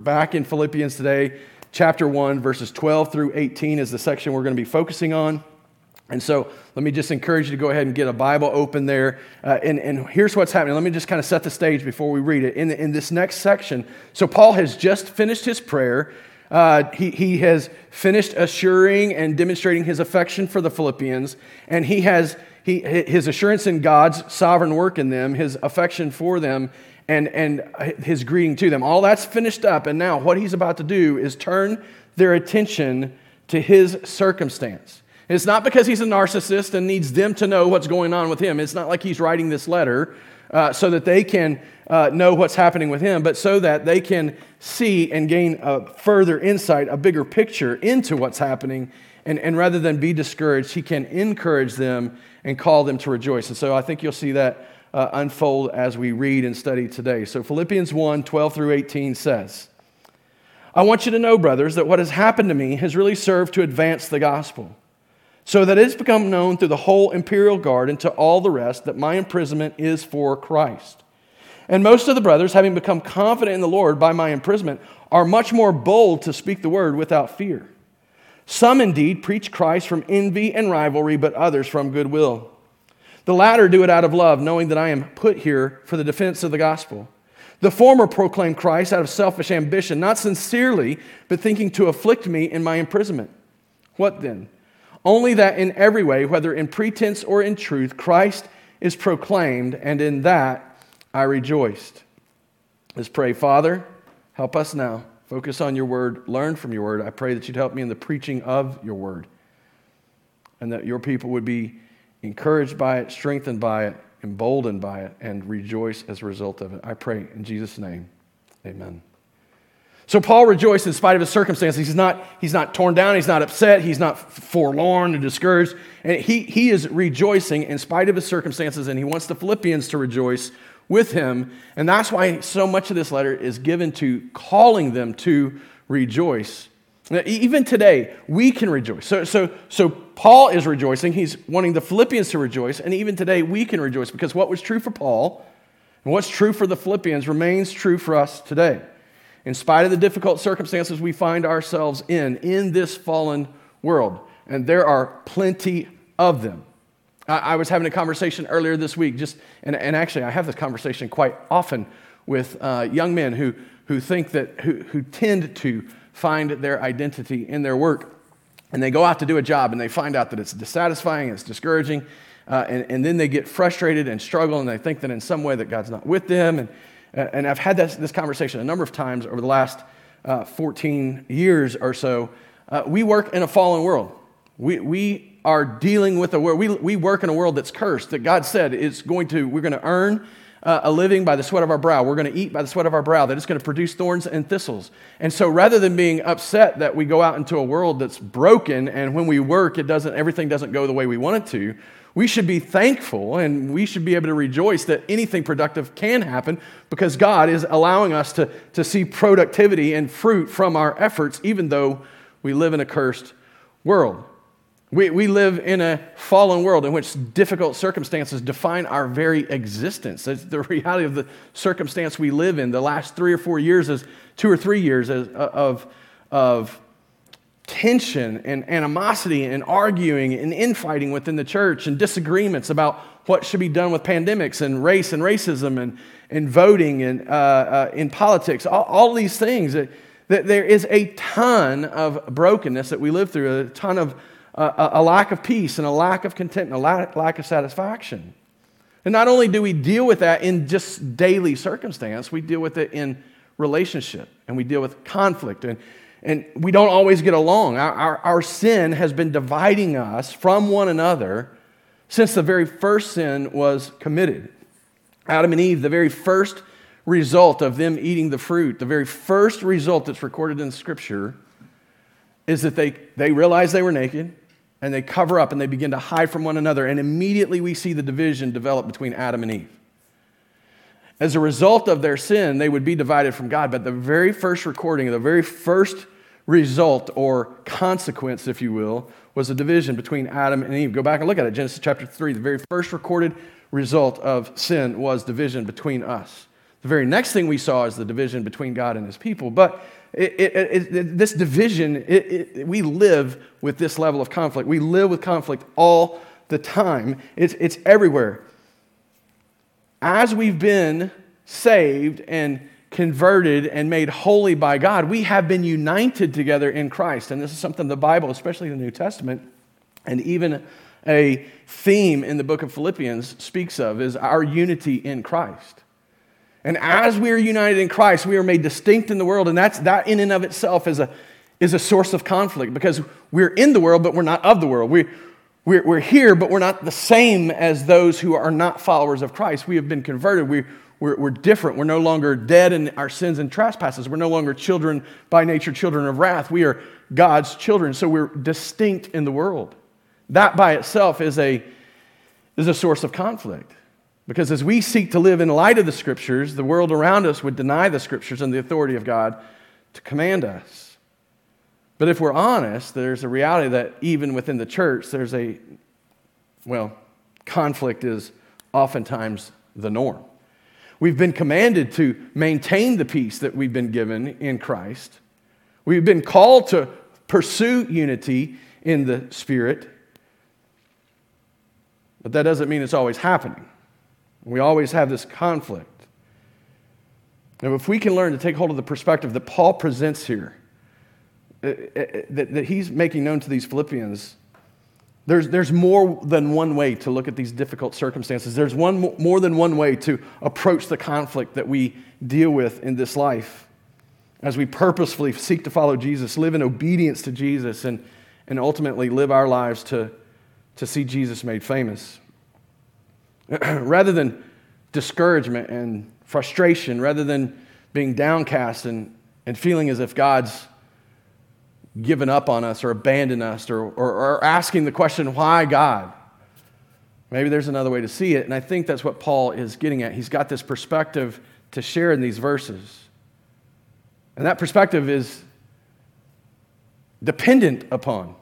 back in Philippians today. Chapter 1, verses 12 through 18 is the section we're going to be focusing on. And so let me just encourage you to go ahead and get a Bible open there. Uh, and, and here's what's happening. Let me just kind of set the stage before we read it. In, in this next section, so Paul has just finished his prayer. Uh, he, he has finished assuring and demonstrating his affection for the Philippians, and he has he, his assurance in God's sovereign work in them, his affection for them, and, and his greeting to them. All that's finished up, and now what he's about to do is turn their attention to his circumstance. It's not because he's a narcissist and needs them to know what's going on with him. It's not like he's writing this letter uh, so that they can uh, know what's happening with him, but so that they can see and gain a further insight, a bigger picture into what's happening. And, and rather than be discouraged, he can encourage them and call them to rejoice. And so I think you'll see that uh, unfold as we read and study today. So Philippians 1 12 through 18 says, I want you to know, brothers, that what has happened to me has really served to advance the gospel, so that it's become known through the whole imperial guard and to all the rest that my imprisonment is for Christ. And most of the brothers, having become confident in the Lord by my imprisonment, are much more bold to speak the word without fear. Some indeed preach Christ from envy and rivalry, but others from goodwill. The latter do it out of love, knowing that I am put here for the defense of the gospel. The former proclaim Christ out of selfish ambition, not sincerely, but thinking to afflict me in my imprisonment. What then? Only that in every way, whether in pretense or in truth, Christ is proclaimed, and in that I rejoiced. Let's pray. Father, help us now. Focus on your word, learn from your word. I pray that you'd help me in the preaching of your word, and that your people would be encouraged by it, strengthened by it, emboldened by it, and rejoice as a result of it. I pray in Jesus' name. Amen. So Paul rejoiced in spite of his circumstances. He's not, he's not torn down, he's not upset, he's not forlorn or discouraged. And he, he is rejoicing in spite of his circumstances, and he wants the Philippians to rejoice with him. And that's why so much of this letter is given to calling them to rejoice even today, we can rejoice. So, so, so Paul is rejoicing. He's wanting the Philippians to rejoice. And even today, we can rejoice because what was true for Paul and what's true for the Philippians remains true for us today. In spite of the difficult circumstances we find ourselves in, in this fallen world, and there are plenty of them. I, I was having a conversation earlier this week, just, and, and actually, I have this conversation quite often with uh, young men who, who think that, who, who tend to find their identity in their work. And they go out to do a job and they find out that it's dissatisfying, it's discouraging, uh, and, and then they get frustrated and struggle and they think that in some way that God's not with them. And, uh, and I've had this, this conversation a number of times over the last uh, 14 years or so. Uh, we work in a fallen world. We, we are dealing with a world, we, we work in a world that's cursed, that God said is going to, we're going to earn uh, a living by the sweat of our brow. We're going to eat by the sweat of our brow. That it's going to produce thorns and thistles. And so rather than being upset that we go out into a world that's broken and when we work, it doesn't, everything doesn't go the way we want it to, we should be thankful and we should be able to rejoice that anything productive can happen because God is allowing us to, to see productivity and fruit from our efforts, even though we live in a cursed world. We, we live in a fallen world in which difficult circumstances define our very existence. The reality of the circumstance we live in. The last three or four years is two or three years of, of, of tension and animosity and arguing and infighting within the church and disagreements about what should be done with pandemics and race and racism and, and voting and uh, uh, in politics. All, all these things. That, that there is a ton of brokenness that we live through, a ton of a, a lack of peace and a lack of contentment, a lack, lack of satisfaction. And not only do we deal with that in just daily circumstance, we deal with it in relationship and we deal with conflict and, and we don't always get along. Our, our, our, sin has been dividing us from one another since the very first sin was committed. Adam and Eve, the very first result of them eating the fruit, the very first result that's recorded in Scripture is that they, they realized they were naked and they cover up and they begin to hide from one another. And immediately we see the division develop between Adam and Eve. As a result of their sin, they would be divided from God. But the very first recording, the very first result or consequence, if you will, was a division between Adam and Eve. Go back and look at it. Genesis chapter 3, the very first recorded result of sin was division between us. The very next thing we saw is the division between God and his people. But it, it, it, this division, we live with this level of conflict. We live with conflict all the time, it's, it's everywhere. As we've been saved and converted and made holy by God, we have been united together in Christ. And this is something the Bible, especially the New Testament, and even a theme in the book of Philippians speaks of is our unity in Christ. And as we are united in Christ, we are made distinct in the world. And that's, that in and of itself is a, is a source of conflict because we're in the world, but we're not of the world. We, we're, we're here, but we're not the same as those who are not followers of Christ. We have been converted. We, we're, we're different. We're no longer dead in our sins and trespasses. We're no longer children by nature, children of wrath. We are God's children. So we're distinct in the world. That by itself is a, is a source of conflict. Because as we seek to live in light of the scriptures, the world around us would deny the scriptures and the authority of God to command us. But if we're honest, there's a reality that even within the church, there's a, well, conflict is oftentimes the norm. We've been commanded to maintain the peace that we've been given in Christ. We've been called to pursue unity in the Spirit. But that doesn't mean it's always happening. We always have this conflict. Now, if we can learn to take hold of the perspective that Paul presents here, uh, uh, that, that he's making known to these Philippians, there's, there's more than one way to look at these difficult circumstances. There's one, more than one way to approach the conflict that we deal with in this life as we purposefully seek to follow Jesus, live in obedience to Jesus, and, and ultimately live our lives to, to see Jesus made famous. rather than discouragement and frustration, rather than being downcast and, and feeling as if God's given up on us or abandoned us or, or, or asking the question, why God? Maybe there's another way to see it. And I think that's what Paul is getting at. He's got this perspective to share in these verses. And that perspective is dependent upon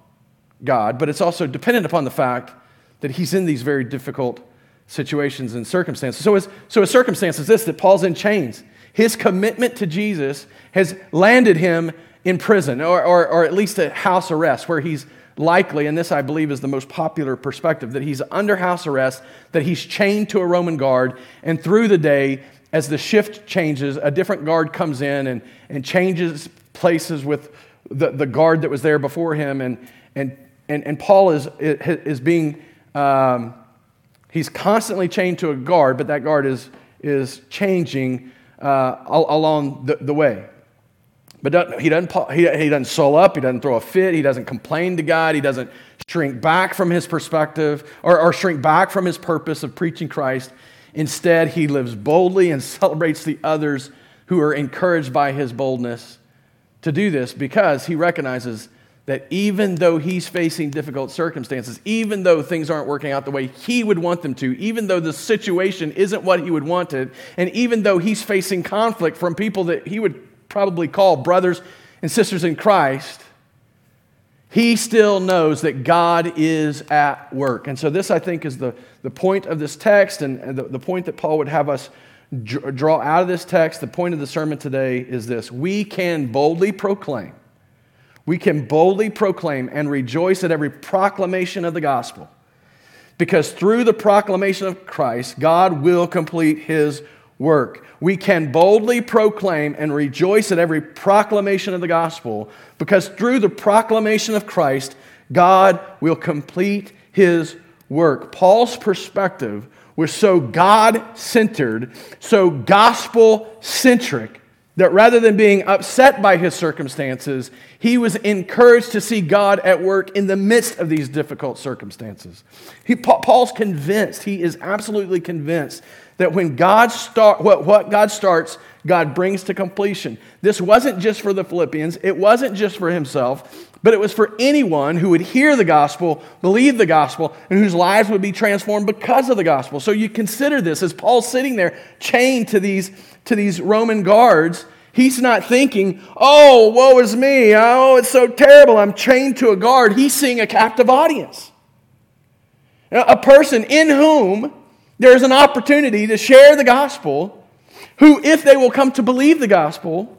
God, but it's also dependent upon the fact that he's in these very difficult situations and circumstances. So his, so his circumstance is this that Paul's in chains. His commitment to Jesus has landed him in prison, or, or, or at least a house arrest, where he's likely, and this I believe is the most popular perspective, that he's under house arrest, that he's chained to a Roman guard, and through the day, as the shift changes, a different guard comes in and, and changes places with the, the guard that was there before him. And, and, and, and Paul is, is being um, He's constantly chained to a guard, but that guard is, is changing uh, along the, the way. But he doesn't, he, he doesn't soul up, he doesn't throw a fit, he doesn't complain to God, he doesn't shrink back from his perspective or, or shrink back from his purpose of preaching Christ. Instead, he lives boldly and celebrates the others who are encouraged by his boldness to do this because he recognizes that even though he's facing difficult circumstances, even though things aren't working out the way he would want them to, even though the situation isn't what he would want it, and even though he's facing conflict from people that he would probably call brothers and sisters in Christ, he still knows that God is at work. And so, this, I think, is the, the point of this text and the, the point that Paul would have us draw out of this text. The point of the sermon today is this we can boldly proclaim we can boldly proclaim and rejoice at every proclamation of the gospel. Because through the proclamation of Christ, God will complete his work. We can boldly proclaim and rejoice at every proclamation of the gospel because through the proclamation of Christ, God will complete his work. Paul's perspective was so God centered, so gospel centric, that rather than being upset by his circumstances, he was encouraged to see God at work in the midst of these difficult circumstances. He, Paul's convinced, he is absolutely convinced that when God start, what, what God starts, God brings to completion. This wasn't just for the Philippians, it wasn't just for himself, but it was for anyone who would hear the gospel, believe the gospel, and whose lives would be transformed because of the gospel. So you consider this as Paul's sitting there chained to these to these Roman guards, he's not thinking, oh, woe is me. Oh, it's so terrible. I'm chained to a guard. He's seeing a captive audience. A person in whom there is an opportunity to share the gospel who, if they will come to believe the gospel,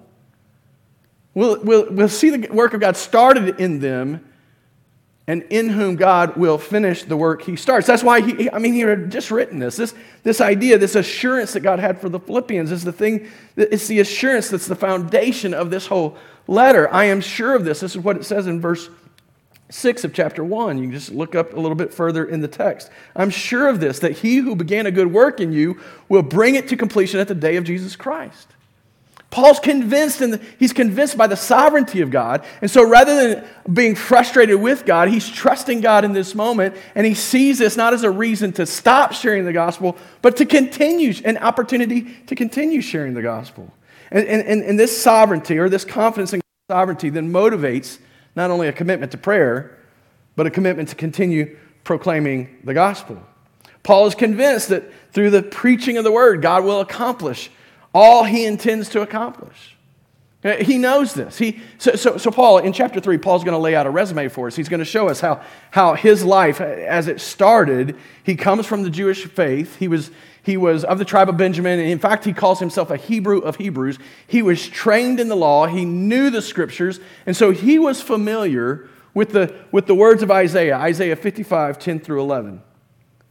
will, will, will see the work of God started in them and in whom God will finish the work he starts. That's why he, I mean, he had just written this. This, this idea, this assurance that God had for the Philippians is the thing, it's the assurance that's the foundation of this whole letter. I am sure of this. This is what it says in verse 6 of chapter 1. You can just look up a little bit further in the text. I'm sure of this, that he who began a good work in you will bring it to completion at the day of Jesus Christ. Paul's convinced, and he's convinced by the sovereignty of God. And so rather than being frustrated with God, he's trusting God in this moment, and he sees this not as a reason to stop sharing the gospel, but to continue, an opportunity to continue sharing the gospel. And, and, and this sovereignty, or this confidence in sovereignty, then motivates not only a commitment to prayer, but a commitment to continue proclaiming the gospel. Paul is convinced that through the preaching of the word, God will accomplish all he intends to accomplish. Uh, he knows this. He, so, so, so, Paul, in chapter 3, Paul's going to lay out a resume for us. He's going to show us how, how his life, as it started, he comes from the Jewish faith. He was, he was of the tribe of Benjamin. In fact, he calls himself a Hebrew of Hebrews. He was trained in the law. He knew the scriptures. And so he was familiar with the, with the words of Isaiah, Isaiah 55, 10 through 11.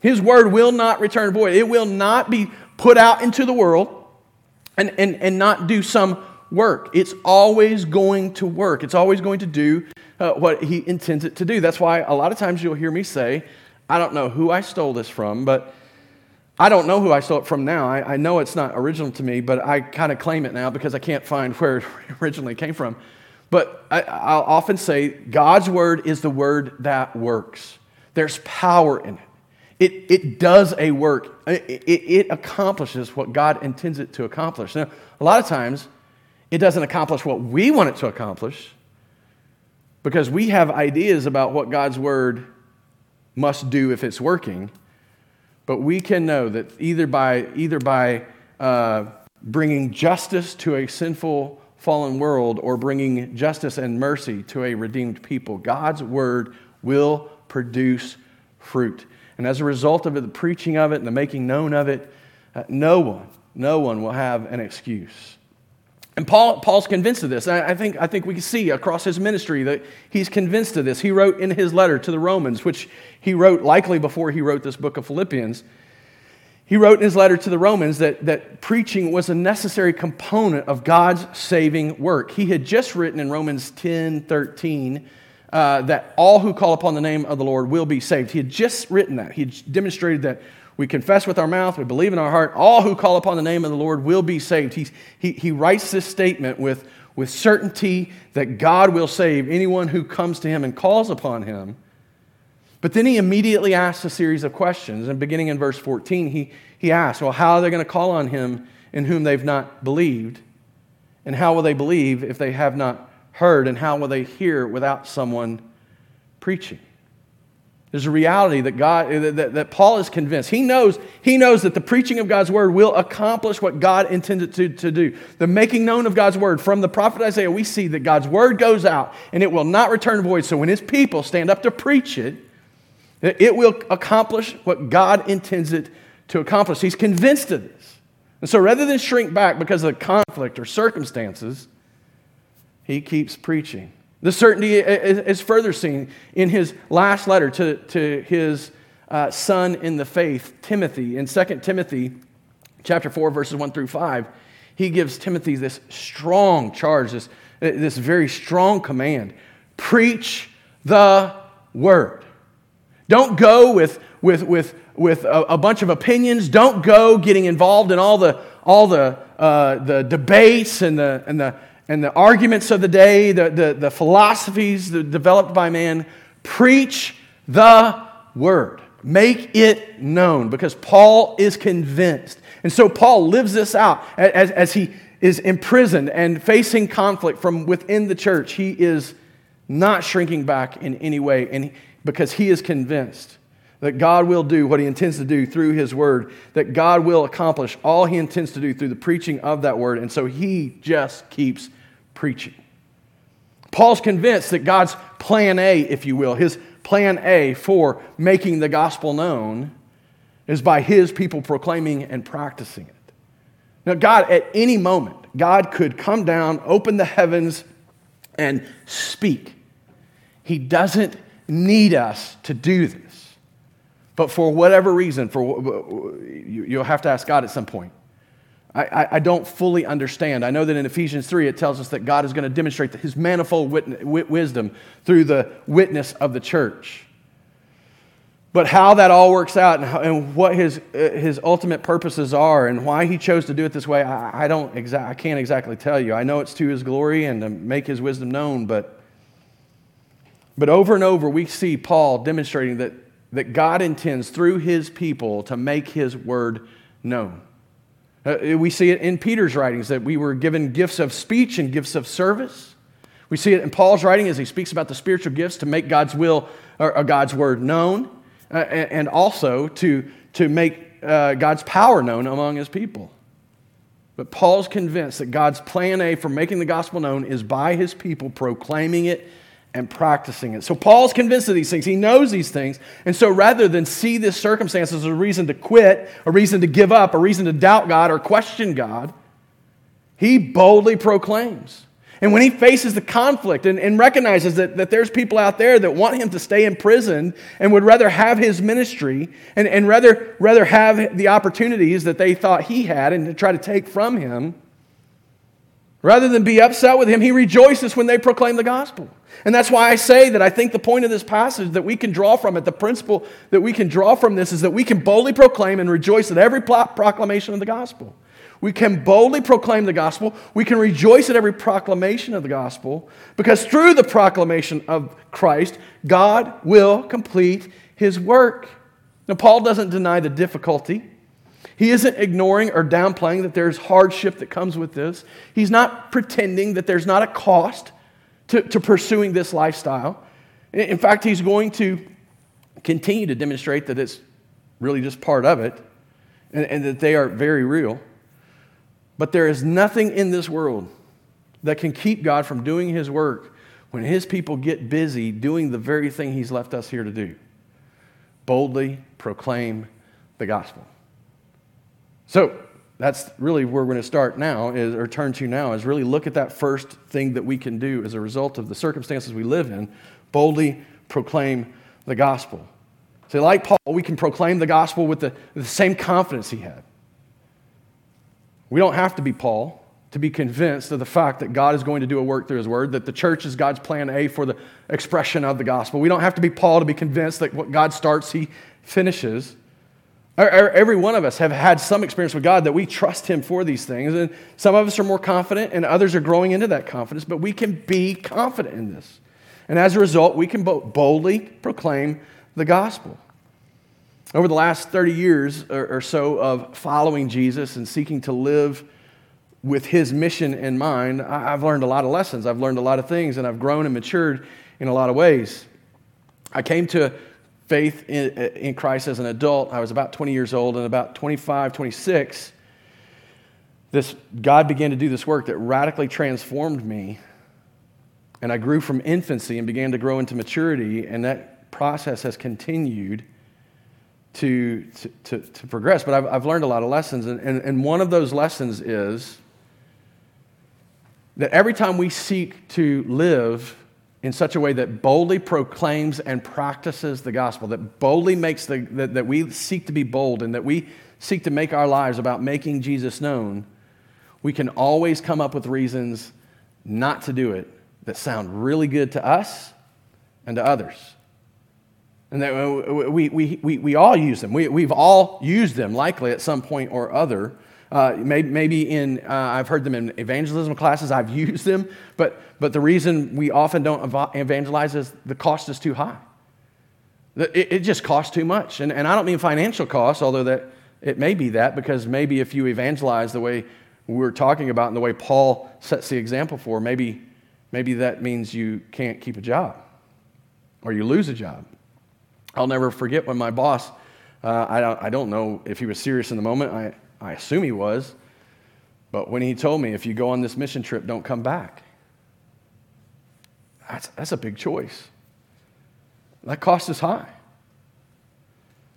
His word will not return void. It will not be put out into the world and, and, and not do some work. It's always going to work. It's always going to do uh, what he intends it to do. That's why a lot of times you'll hear me say, I don't know who I stole this from, but I don't know who I stole it from now. I, I know it's not original to me, but I kind of claim it now because I can't find where it originally came from. But I, I'll often say God's word is the word that works. There's power in it. It, it does a work, it, it, accomplishes what God intends it to accomplish. Now, a lot of times, it doesn't accomplish what we want it to accomplish because we have ideas about what God's word must do if it's working. But we can know that either by, either by uh, bringing justice to a sinful, fallen world or bringing justice and mercy to a redeemed people, God's word will produce fruit. And as a result of it, the preaching of it and the making known of it, uh, no one, no one will have an excuse. And Paul, Paul's convinced of this. I, think, I think we can see across his ministry that he's convinced of this. He wrote in his letter to the Romans, which he wrote likely before he wrote this book of Philippians, he wrote in his letter to the Romans that, that preaching was a necessary component of God's saving work. He had just written in Romans 10 13 uh, that all who call upon the name of the Lord will be saved. He had just written that. He demonstrated that we confess with our mouth, we believe in our heart, all who call upon the name of the Lord will be saved. He, he, he writes this statement with, with certainty that God will save anyone who comes to him and calls upon him. But then he immediately asks a series of questions. And beginning in verse 14, he, he asks, Well, how are they going to call on him in whom they've not believed? And how will they believe if they have not heard, and how will they hear without someone preaching? There's a reality that God that, that Paul is convinced. He knows, he knows that the preaching of God's word will accomplish what God intended to, to do. The making known of God's word. From the prophet Isaiah, we see that God's word goes out and it will not return void. So when his people stand up to preach it, it will accomplish what God intends it to accomplish. He's convinced of this. And so rather than shrink back because of conflict or circumstances, he keeps preaching. The certainty is further seen in his last letter to, to his uh, son in the faith, Timothy. In 2 Timothy chapter 4, verses 1 through 5, he gives Timothy this strong charge, this, this very strong command. Preach the word. Don't go with, with, with, with a, a bunch of opinions. Don't go getting involved in all the, all the, uh, the debates and the, and the and the arguments of the day, the, the, the philosophies developed by man, preach the word. Make it known because Paul is convinced. And so Paul lives this out as, as he is imprisoned and facing conflict from within the church, he is not shrinking back in any way and because he is convinced that God will do what he intends to do through his word, that God will accomplish all he intends to do through the preaching of that word. And so he just keeps preaching. Paul's convinced that God's plan A, if you will, his plan A for making the gospel known is by his people proclaiming and practicing it. Now, God, at any moment, God could come down, open the heavens, and speak. He doesn't need us to do this. But for whatever reason, for, you'll have to ask God at some point. I, I, don't fully understand. I know that in Ephesians 3, it tells us that God is going to demonstrate his manifold wisdom through the witness of the church. But how that all works out and, how, and what his, uh, his ultimate purposes are and why he chose to do it this way, I, I don't exa- I can't exactly tell you. I know it's to his glory and to make his wisdom known, but, but over and over we see Paul demonstrating that, that God intends through his people to make his word known. Uh, we see it in Peter's writings that we were given gifts of speech and gifts of service. We see it in Paul's writing as he speaks about the spiritual gifts to make God's will or, or God's word known uh, and also to, to make uh, God's power known among his people. But Paul's convinced that God's plan A for making the gospel known is by his people proclaiming it and practicing it. So Paul's convinced of these things. He knows these things. And so rather than see this circumstance as a reason to quit, a reason to give up, a reason to doubt God or question God, he boldly proclaims. And when he faces the conflict and, and recognizes that, that there's people out there that want him to stay in prison and would rather have his ministry and, and rather, rather have the opportunities that they thought he had and to try to take from him, rather than be upset with him, he rejoices when they proclaim the gospel. And that's why I say that I think the point of this passage that we can draw from it, the principle that we can draw from this, is that we can boldly proclaim and rejoice at every proclamation of the gospel. We can boldly proclaim the gospel. We can rejoice at every proclamation of the gospel because through the proclamation of Christ, God will complete his work. Now, Paul doesn't deny the difficulty. He isn't ignoring or downplaying that there's hardship that comes with this. He's not pretending that there's not a cost to, to pursuing this lifestyle. In fact, he's going to continue to demonstrate that it's really just part of it and, and that they are very real. But there is nothing in this world that can keep God from doing his work when his people get busy doing the very thing he's left us here to do boldly proclaim the gospel. So, that's really where we're going to start now is, or turn to now is really look at that first thing that we can do as a result of the circumstances we live in boldly proclaim the gospel so like paul we can proclaim the gospel with the, the same confidence he had we don't have to be Paul to be convinced of the fact that God is going to do a work through his word, that the church is God's plan A for the expression of the gospel. We don't have to be Paul to be convinced that what God starts, he finishes. Every one of us have had some experience with God that we trust him for these things. And some of us are more confident, and others are growing into that confidence, but we can be confident in this. And as a result, we can boldly proclaim the gospel. Over the last 30 years or, so of following Jesus and seeking to live with his mission in mind, I've learned a lot of lessons. I've learned a lot of things, and I've grown and matured in a lot of ways. I came to faith in, in Christ as an adult. I was about 20 years old, and about 25, 26, this, God began to do this work that radically transformed me. And I grew from infancy and began to grow into maturity, and that process has continued to, to, to, progress. But I've, I've learned a lot of lessons. And, and, and one of those lessons is that every time we seek to live in such a way that boldly proclaims and practices the gospel, that boldly makes the, that, that we seek to be bold and that we seek to make our lives about making Jesus known, we can always come up with reasons not to do it that sound really good to us and to others. And that uh, we, we, we, we all use them. We, we've all used them likely at some point or other. Uh, maybe, maybe in, uh, I've heard them in evangelism classes, I've used them, but, but the reason we often don't evangelize is the cost is too high. It, it just costs too much. And, and I don't mean financial costs, although that, it may be that, because maybe if you evangelize the way we're talking about and the way Paul sets the example for, maybe, maybe that means you can't keep a job or you lose a job. I'll never forget when my boss, uh, I, don't, I don't know if he was serious in the moment, I, I assume he was, but when he told me, if you go on this mission trip, don't come back, that's, that's a big choice. That cost is high.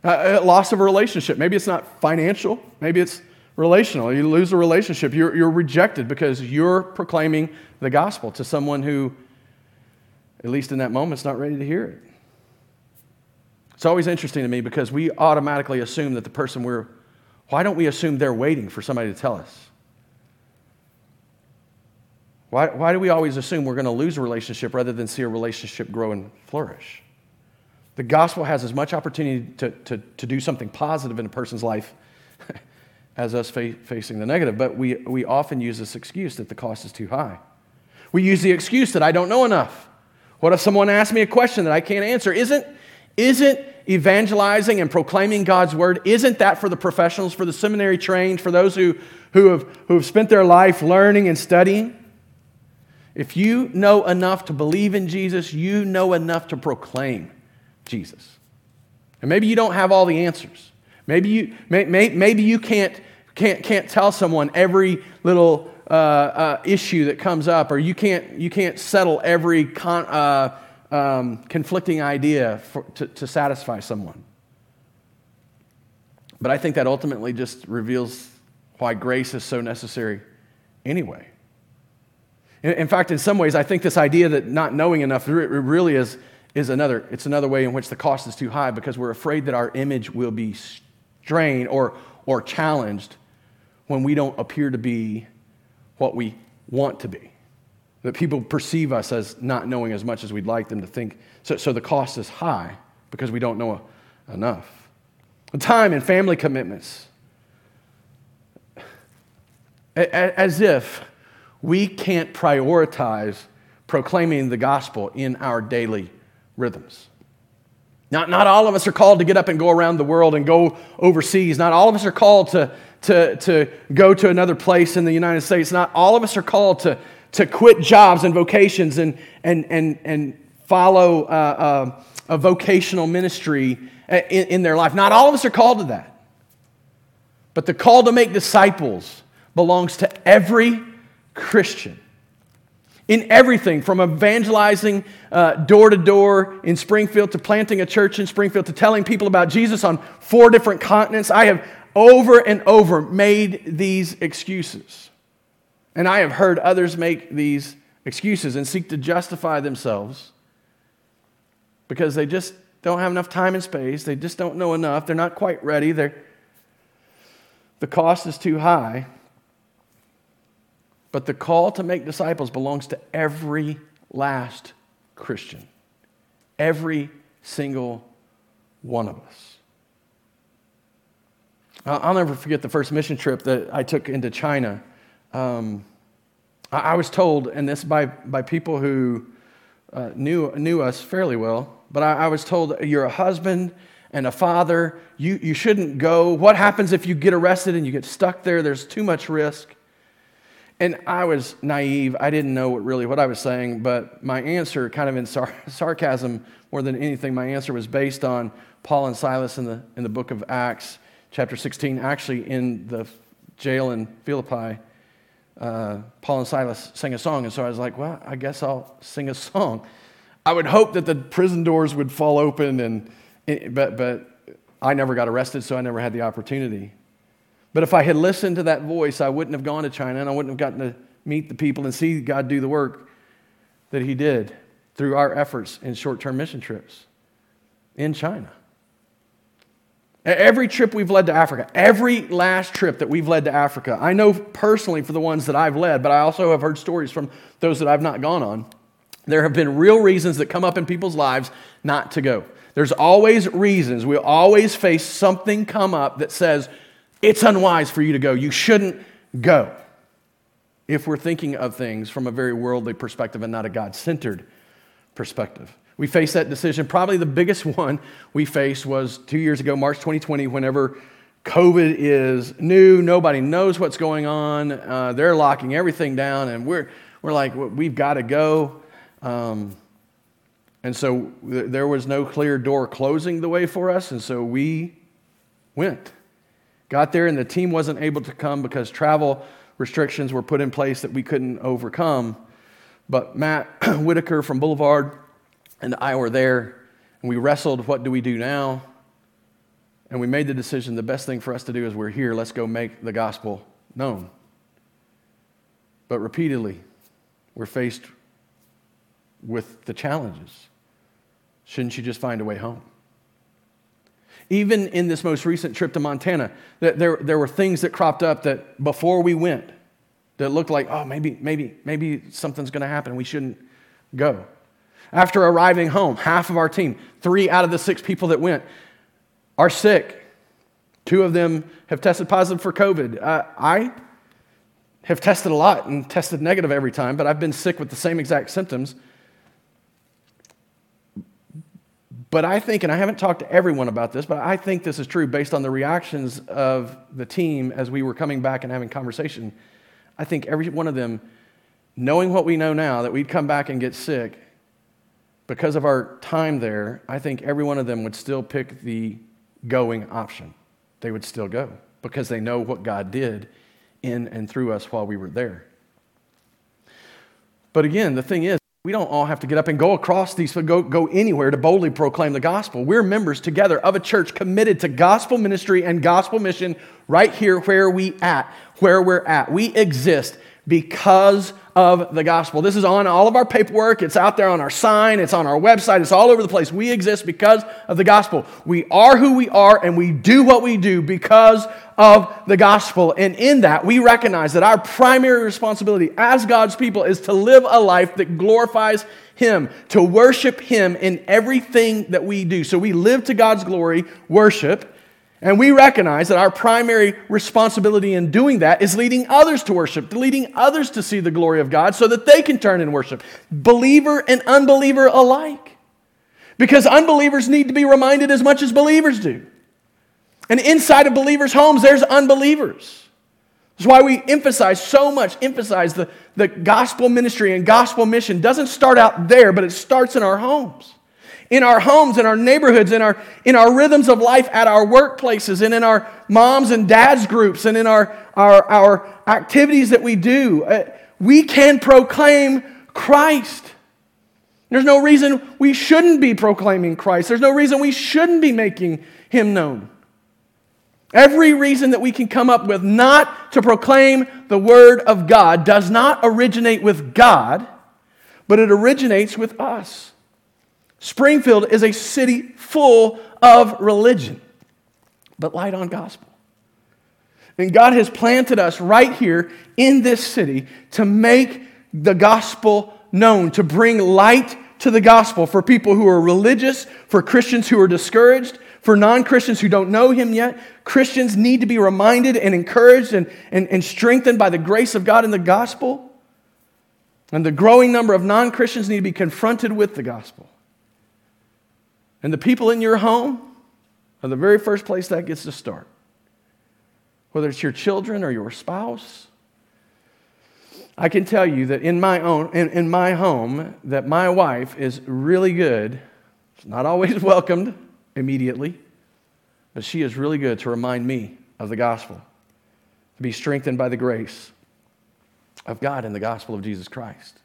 Uh, loss of a relationship. Maybe it's not financial, maybe it's relational. You lose a relationship. You're, you're rejected because you're proclaiming the gospel to someone who, at least in that moment, is not ready to hear it. It's always interesting to me because we automatically assume that the person we're, why don't we assume they're waiting for somebody to tell us? Why, why do we always assume we're going to lose a relationship rather than see a relationship grow and flourish? The gospel has as much opportunity to, to, to do something positive in a person's life as us fa- facing the negative, but we, we often use this excuse that the cost is too high. We use the excuse that I don't know enough. What if someone asks me a question that I can't answer? Isn't, isn't evangelizing and proclaiming God's word, isn't that for the professionals, for the seminary trained, for those who, who, have, who have spent their life learning and studying? If you know enough to believe in Jesus, you know enough to proclaim Jesus. And maybe you don't have all the answers. Maybe you, may, may, maybe you can't, can't, can't tell someone every little uh, uh, issue that comes up, or you can't, you can't settle every con, uh, um, conflicting idea for, to, to satisfy someone. But I think that ultimately just reveals why grace is so necessary anyway. In, in fact, in some ways, I think this idea that not knowing enough really is, is another, it's another way in which the cost is too high because we're afraid that our image will be strained or, or challenged when we don't appear to be what we want to be. That people perceive us as not knowing as much as we'd like them to think. So, so the cost is high because we don't know enough. Time and family commitments. As if we can't prioritize proclaiming the gospel in our daily rhythms. Not, not all of us are called to get up and go around the world and go overseas. Not all of us are called to, to, to go to another place in the United States. Not all of us are called to, to quit jobs and vocations and, and, and, and follow uh, uh, a vocational ministry in, in their life. Not all of us are called to that. But the call to make disciples belongs to every Christian in everything from evangelizing door to door in Springfield to planting a church in Springfield to telling people about Jesus on four different continents. I have over and over made these excuses. And I have heard others make these excuses and seek to justify themselves because they just don't have enough time and space. They just don't know enough. They're not quite ready. They're, the cost is too high. But the call to make disciples belongs to every last Christian, every single one of us. I'll never forget the first mission trip that I took into China. Um, I was told, and this by, by people who uh, knew, knew us fairly well, but I, I was told you're a husband and a father. You, you shouldn't go. What happens if you get arrested and you get stuck there? There's too much risk. And I was naive. I didn't know what, really what I was saying, but my answer, kind of in sar- sarcasm more than anything, my answer was based on Paul and Silas in the, in the book of Acts, chapter 16. Actually, in the jail in Philippi, uh, Paul and Silas sang a song. And so I was like, well, I guess I'll sing a song. I would hope that the prison doors would fall open, and, but, but I never got arrested, so I never had the opportunity. But if I had listened to that voice, I wouldn't have gone to China and I wouldn't have gotten to meet the people and see God do the work that He did through our efforts in short term mission trips in China. Every trip we've led to Africa, every last trip that we've led to Africa, I know personally for the ones that I've led, but I also have heard stories from those that I've not gone on. There have been real reasons that come up in people's lives not to go. There's always reasons. We always face something come up that says, it's unwise for you to go. You shouldn't go. If we're thinking of things from a very worldly perspective and not a God centered perspective. We faced that decision. Probably the biggest one we faced was two years ago, March 2020, whenever COVID is new. Nobody knows what's going on. Uh, they're locking everything down, and we're, we're like, we've got to go. Um, and so th- there was no clear door closing the way for us, and so we went. Got there, and the team wasn't able to come because travel restrictions were put in place that we couldn't overcome. But Matt Whitaker from Boulevard and I were there, and we wrestled what do we do now? And we made the decision the best thing for us to do is we're here, let's go make the gospel known. But repeatedly, we're faced with the challenges. Shouldn't you just find a way home? Even in this most recent trip to Montana, there, there were things that cropped up that before we went that looked like, oh, maybe, maybe, maybe something's going to happen. We shouldn't go. After arriving home, half of our team, three out of the six people that went, are sick. Two of them have tested positive for COVID. Uh, I have tested a lot and tested negative every time, but I've been sick with the same exact symptoms. But I think, and I haven't talked to everyone about this, but I think this is true based on the reactions of the team as we were coming back and having conversation. I think every one of them, knowing what we know now, that we'd come back and get sick because of our time there, I think every one of them would still pick the going option. They would still go because they know what God did in and through us while we were there. But again, the thing is, we don't all have to get up and go across these, go, go anywhere to boldly proclaim the gospel. We're members together of a church committed to gospel ministry and gospel mission right here where we at, where we're at. We exist because of the gospel. This is on all of our paperwork. It's out there on our sign. It's on our website. It's all over the place. We exist because of the gospel. We are who we are and we do what we do because of the gospel. And in that, we recognize that our primary responsibility as God's people is to live a life that glorifies Him, to worship Him in everything that we do. So we live to God's glory, worship, and we recognize that our primary responsibility in doing that is leading others to worship, leading others to see the glory of God so that they can turn and worship, believer and unbeliever alike. Because unbelievers need to be reminded as much as believers do. And inside of believers' homes, there's unbelievers. That's why we emphasize so much, emphasize the, the gospel ministry and gospel mission doesn't start out there, but it starts in our homes in our homes, in our neighborhoods, in our, in our rhythms of life at our workplaces, and in our moms and dads groups, and in our, our, our activities that we do. Uh, we can proclaim Christ. There's no reason we shouldn't be proclaiming Christ. There's no reason we shouldn't be making him known. Every reason that we can come up with not to proclaim the word of God does not originate with God, but it originates with us. Springfield is a city full of religion, but light on gospel. And God has planted us right here in this city to make the gospel known, to bring light to the gospel for people who are religious, for Christians who are discouraged, for non Christians who don't know Him yet. Christians need to be reminded and encouraged and, and, and strengthened by the grace of God in the gospel. And the growing number of non Christians need to be confronted with the gospel. And the people in your home are the very first place that gets to start. Whether it's your children or your spouse. I can tell you that in my own in, in my home that my wife is really good. It's not always welcomed immediately, but she is really good to remind me of the gospel, to be strengthened by the grace of God in the gospel of Jesus Christ.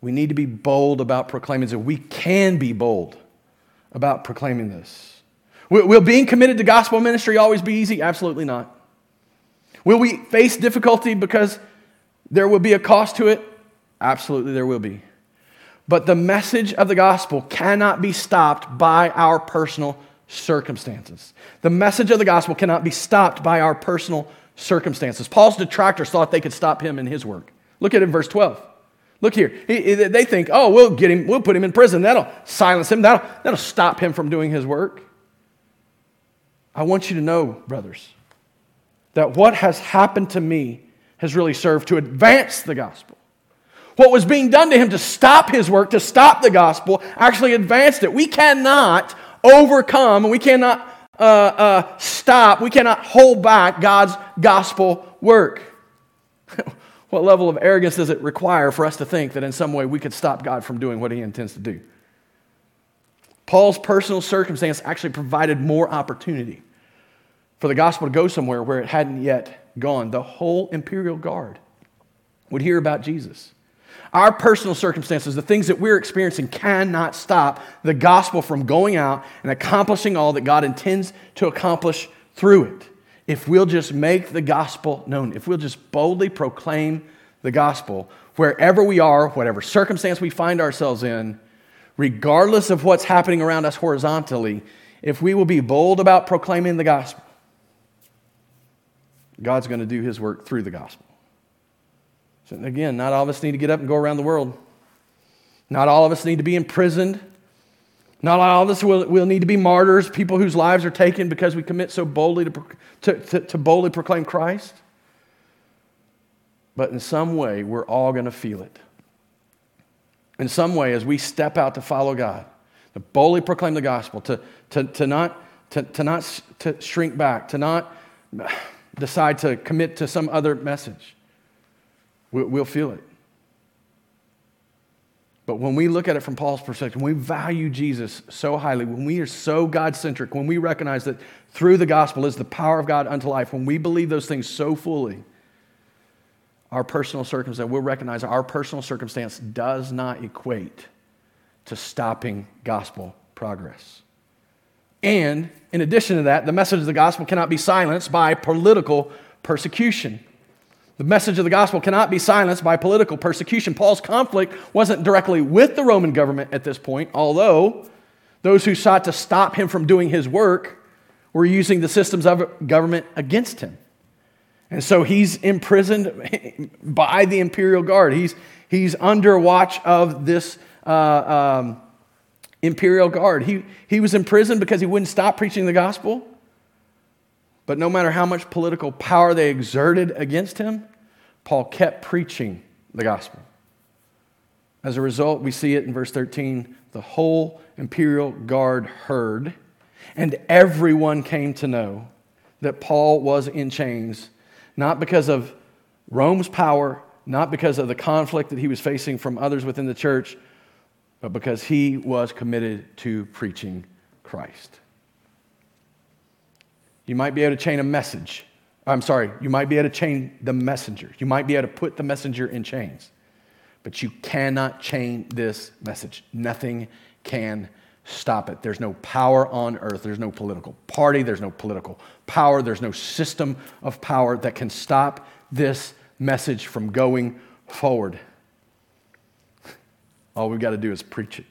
We need to be bold about proclaiming that We can be bold about proclaiming this. Will being committed to gospel ministry always be easy? Absolutely not. Will we face difficulty because there will be a cost to it? Absolutely, there will be. But the message of the gospel cannot be stopped by our personal circumstances. The message of the gospel cannot be stopped by our personal circumstances. Paul's detractors thought they could stop him in his work. Look at it in verse 12. Look here. He, they think, oh, we'll get him, we'll put him in prison. That'll silence him. That'll, that'll stop him from doing his work. I want you to know, brothers, that what has happened to me has really served to advance the gospel. What was being done to him to stop his work, to stop the gospel, actually advanced it. We cannot overcome, we cannot uh, uh, stop, we cannot hold back God's gospel work. what level of arrogance does it require for us to think that in some way we could stop God from doing what he intends to do? Paul's personal circumstance actually provided more opportunity for the gospel to go somewhere where it hadn't yet gone. The whole imperial guard would hear about Jesus. Our personal circumstances, the things that we're experiencing, cannot stop the gospel from going out and accomplishing all that God intends to accomplish through it. If we'll just make the gospel known, if we'll just boldly proclaim the gospel wherever we are, whatever circumstance we find ourselves in, regardless of what's happening around us horizontally, if we will be bold about proclaiming the gospel, God's going to do his work through the gospel. So again, not all of us need to get up and go around the world. Not all of us need to be imprisoned. Not all of us will, will need to be martyrs, people whose lives are taken because we commit so boldly to, to, to, to boldly proclaim Christ. But in some way, we're all going to feel it. In some way, as we step out to follow God, to boldly proclaim the gospel, to, to, to not, to, to not to shrink back, to not decide to commit to some other message, we'll feel it. But when we look at it from Paul's perspective, when we value Jesus so highly, when we are so God centric, when we recognize that through the gospel is the power of God unto life, when we believe those things so fully, our personal circumstance, we'll recognize our personal circumstance does not equate to stopping gospel progress. And in addition to that, the message of the gospel cannot be silenced by political persecution. The message of the gospel cannot be silenced by political persecution. Paul's conflict wasn't directly with the Roman government at this point, although those who sought to stop him from doing his work were using the systems of government against him. And so he's imprisoned by the imperial guard. He's, he's under watch of this uh, um, imperial guard. He, he was imprisoned because he wouldn't stop preaching the gospel. But no matter how much political power they exerted against him, Paul kept preaching the gospel. As a result, we see it in verse 13 the whole imperial guard heard, and everyone came to know that Paul was in chains, not because of Rome's power, not because of the conflict that he was facing from others within the church, but because he was committed to preaching Christ. You might be able to chain a message. I'm sorry, you might be able to chain the messenger. You might be able to put the messenger in chains. But you cannot chain this message. Nothing can stop it. There's no power on earth. There's no political party. There's no political power. There's no system of power that can stop this message from going forward. All we've got to do is preach it.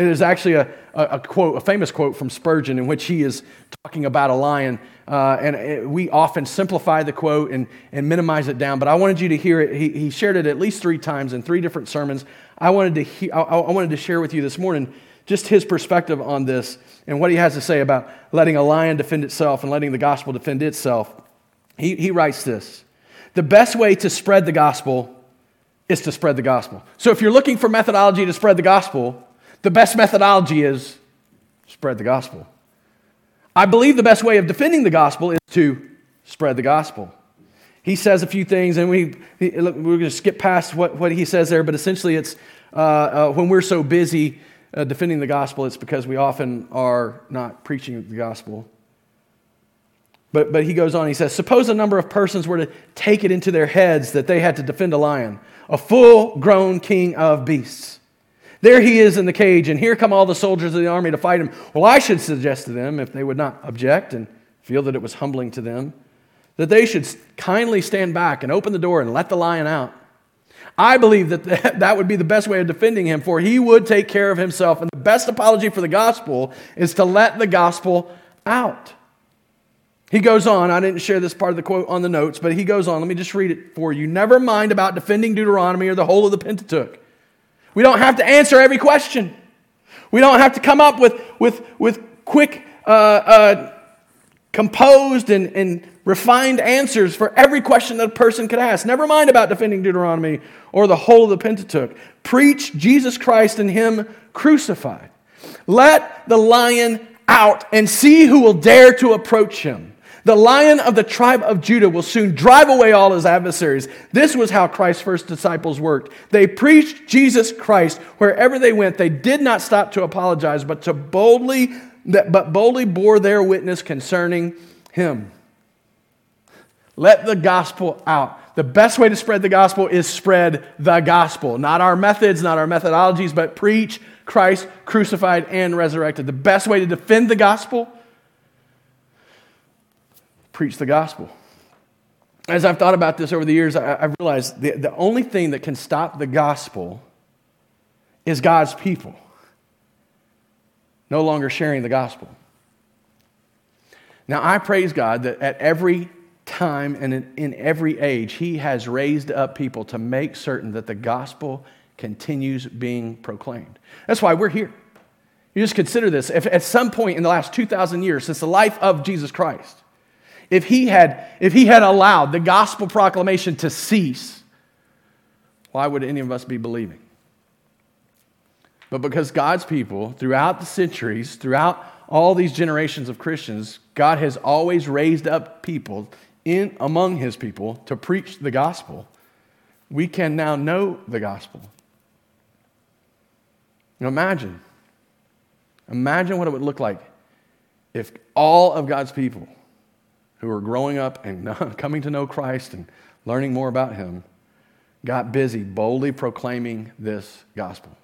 It is actually a, a, a, quote, a famous quote from Spurgeon in which he is talking about a lion. Uh, and it, we often simplify the quote and, and minimize it down, but I wanted you to hear it. He, he shared it at least three times in three different sermons. I wanted, to he, I, I wanted to share with you this morning just his perspective on this and what he has to say about letting a lion defend itself and letting the gospel defend itself. He, he writes this The best way to spread the gospel is to spread the gospel. So if you're looking for methodology to spread the gospel, the best methodology is spread the gospel. I believe the best way of defending the gospel is to spread the gospel. He says a few things, and we, we're going to skip past what, what he says there, but essentially it's uh, uh, when we're so busy uh, defending the gospel, it's because we often are not preaching the gospel. But, but he goes on, he says, Suppose a number of persons were to take it into their heads that they had to defend a lion a full grown king of beasts. There he is in the cage, and here come all the soldiers of the army to fight him. Well, I should suggest to them, if they would not object and feel that it was humbling to them, that they should kindly stand back and open the door and let the lion out. I believe that that would be the best way of defending him, for he would take care of himself. And the best apology for the gospel is to let the gospel out. He goes on, I didn't share this part of the quote on the notes, but he goes on. Let me just read it for you. Never mind about defending Deuteronomy or the whole of the Pentateuch. We don't have to answer every question. We don't have to come up with, with, with quick, uh, uh, composed, and, and refined answers for every question that a person could ask. Never mind about defending Deuteronomy or the whole of the Pentateuch. Preach Jesus Christ and Him crucified. Let the lion out and see who will dare to approach him. The lion of the tribe of Judah will soon drive away all his adversaries. This was how Christ's first disciples worked. They preached Jesus Christ wherever they went. They did not stop to apologize, but to boldly but boldly bore their witness concerning him. Let the gospel out. The best way to spread the gospel is spread the gospel. Not our methods, not our methodologies, but preach Christ crucified and resurrected. The best way to defend the gospel preach the gospel. As I've thought about this over the years, I, have realized the, the only thing that can stop the gospel is God's people no longer sharing the gospel. Now, I praise God that at every time and in, every age, He has raised up people to make certain that the gospel continues being proclaimed. That's why we're here. You just consider this. If at some point in the last 2,000 years, since the life of Jesus Christ, if he had, if he had allowed the gospel proclamation to cease, why would any of us be believing? But because God's people, throughout the centuries, throughout all these generations of Christians, God has always raised up people in among his people to preach the gospel. We can now know the gospel. Imagine, imagine what it would look like if all of God's people who are growing up and coming to know Christ and learning more about Him got busy boldly proclaiming this gospel.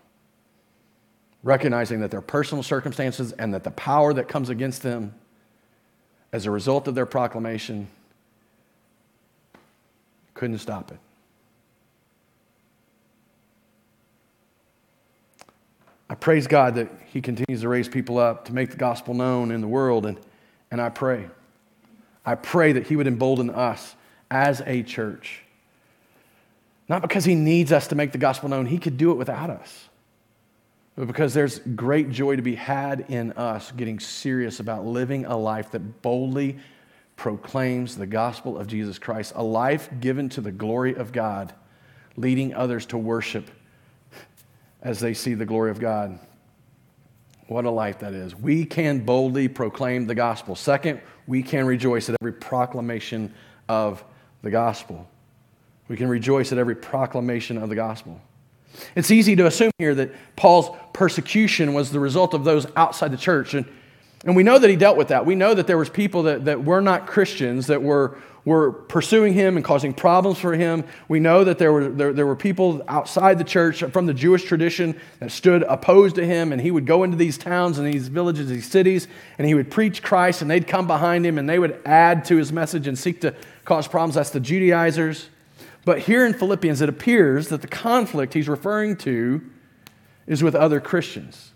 Recognizing that their personal circumstances and that the power that comes against them as a result of their proclamation couldn't stop it. I praise God that He continues to raise people up to make the gospel known in the world, and, and I pray I pray that He would embolden us as a church. Not because He needs us to make the gospel known, He could do it without us. But because there's great joy to be had in us getting serious about living a life that boldly proclaims the gospel of Jesus Christ, a life given to the glory of God, leading others to worship as they see the glory of God. What a life that is. We can boldly proclaim the gospel. Second, we can rejoice at every proclamation of the gospel. We can rejoice at every proclamation of the gospel. It's easy to assume here that Paul's persecution was the result of those outside the church. And, and we know that he dealt with that. We know that there was people that, that were not Christians that were were pursuing him and causing problems for him. We know that there were, there, there were people outside the church from the Jewish tradition that stood opposed to him, and he would go into these towns and these villages, these cities, and he would preach Christ, and they'd come behind him and they would add to his message and seek to cause problems. That's the Judaizers. But here in Philippians, it appears that the conflict he's referring to is with other Christians,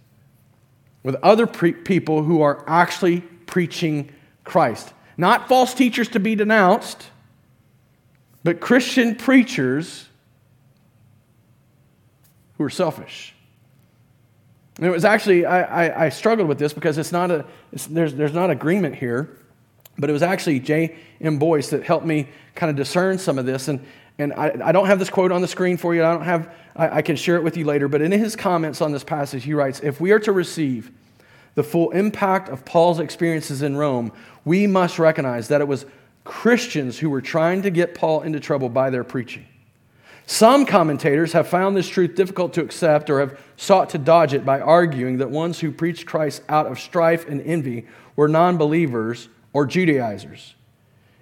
with other pre- people who are actually preaching Christ. Not false teachers to be denounced, but Christian preachers who are selfish. And it was actually, I, I, I, struggled with this because it's not a, it's, there's, there's not agreement here, but it was actually J. M. Boice that helped me kind of discern some of this. And, and I, I don't have this quote on the screen for you. I don't have, I, I can share it with you later. But in his comments on this passage, he writes, if we are to receive the full impact of Paul's experiences in Rome, we must recognize that it was Christians who were trying to get Paul into trouble by their preaching. Some commentators have found this truth difficult to accept or have sought to dodge it by arguing that ones who preached Christ out of strife and envy were non believers or Judaizers.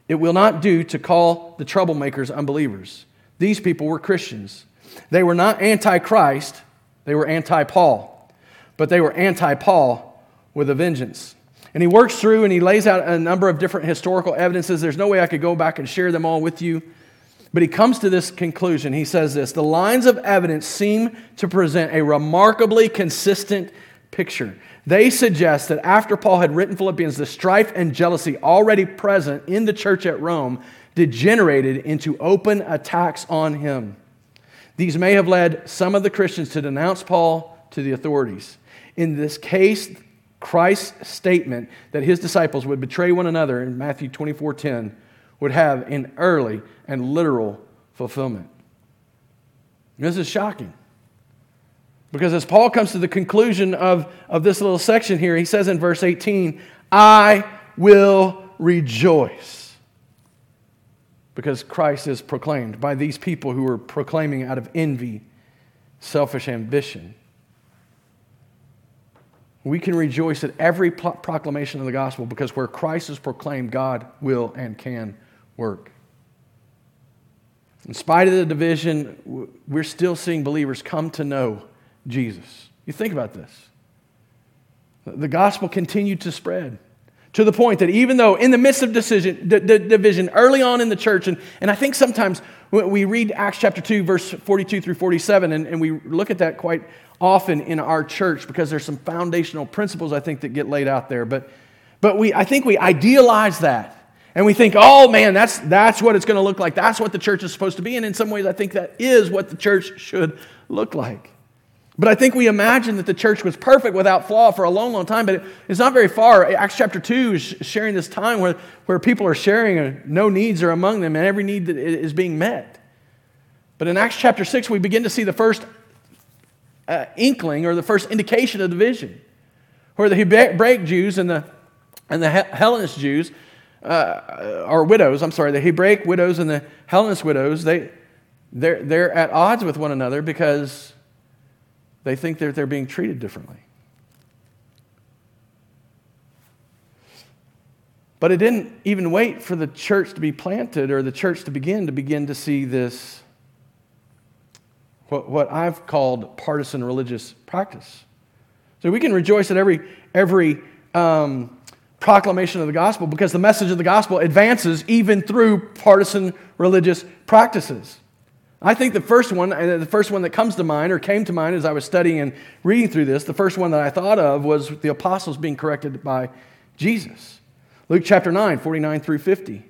It will not do to call the troublemakers unbelievers. These people were Christians. They were not anti Christ, they were anti Paul, but they were anti Paul with a vengeance. And he works through and he lays out a number of different historical evidences. There's no way I could go back and share them all with you. But he comes to this conclusion. He says this The lines of evidence seem to present a remarkably consistent picture. They suggest that after Paul had written Philippians, the strife and jealousy already present in the church at Rome degenerated into open attacks on him. These may have led some of the Christians to denounce Paul to the authorities. In this case, Christ's statement that his disciples would betray one another in Matthew 24 10 would have an early and literal fulfillment. This is shocking. Because as Paul comes to the conclusion of, of this little section here, he says in verse 18, I will rejoice. Because Christ is proclaimed by these people who are proclaiming out of envy, selfish ambition. We can rejoice at every proclamation of the gospel because where Christ is proclaimed, God will and can work. In spite of the division, we're still seeing believers come to know Jesus. You think about this. The gospel continued to spread to the point that even though in the midst of decision, d- d- division early on in the church, and, and I think sometimes we read Acts chapter 2, verse 42 through 47, and, and we look at that quite often in our church because there's some foundational principles I think that get laid out there. But, but we, I think we idealize that. And we think, oh man, that's, that's what it's going to look like. That's what the church is supposed to be. And in some ways, I think that is what the church should look like. But I think we imagine that the church was perfect without flaw for a long, long time, but it's not very far. Acts chapter 2 is sharing this time where, where people are sharing, and no needs are among them, and every need is being met. But in Acts chapter 6, we begin to see the first uh, inkling or the first indication of division, where the Hebraic Jews and the, and the Hellenist Jews, uh, widows, I'm sorry, the Hebraic widows and the Hellenist widows, they, they're, they're at odds with one another because they think that they're being treated differently. But it didn't even wait for the church to be planted or the church to begin to begin to see this, what, what I've called partisan religious practice. So we can rejoice at every, every um, proclamation of the gospel because the message of the gospel advances even through partisan religious practices. I think the first one, the first one that comes to mind or came to mind as I was studying and reading through this, the first one that I thought of was the apostles being corrected by Jesus. Luke chapter 9, 49 through 50.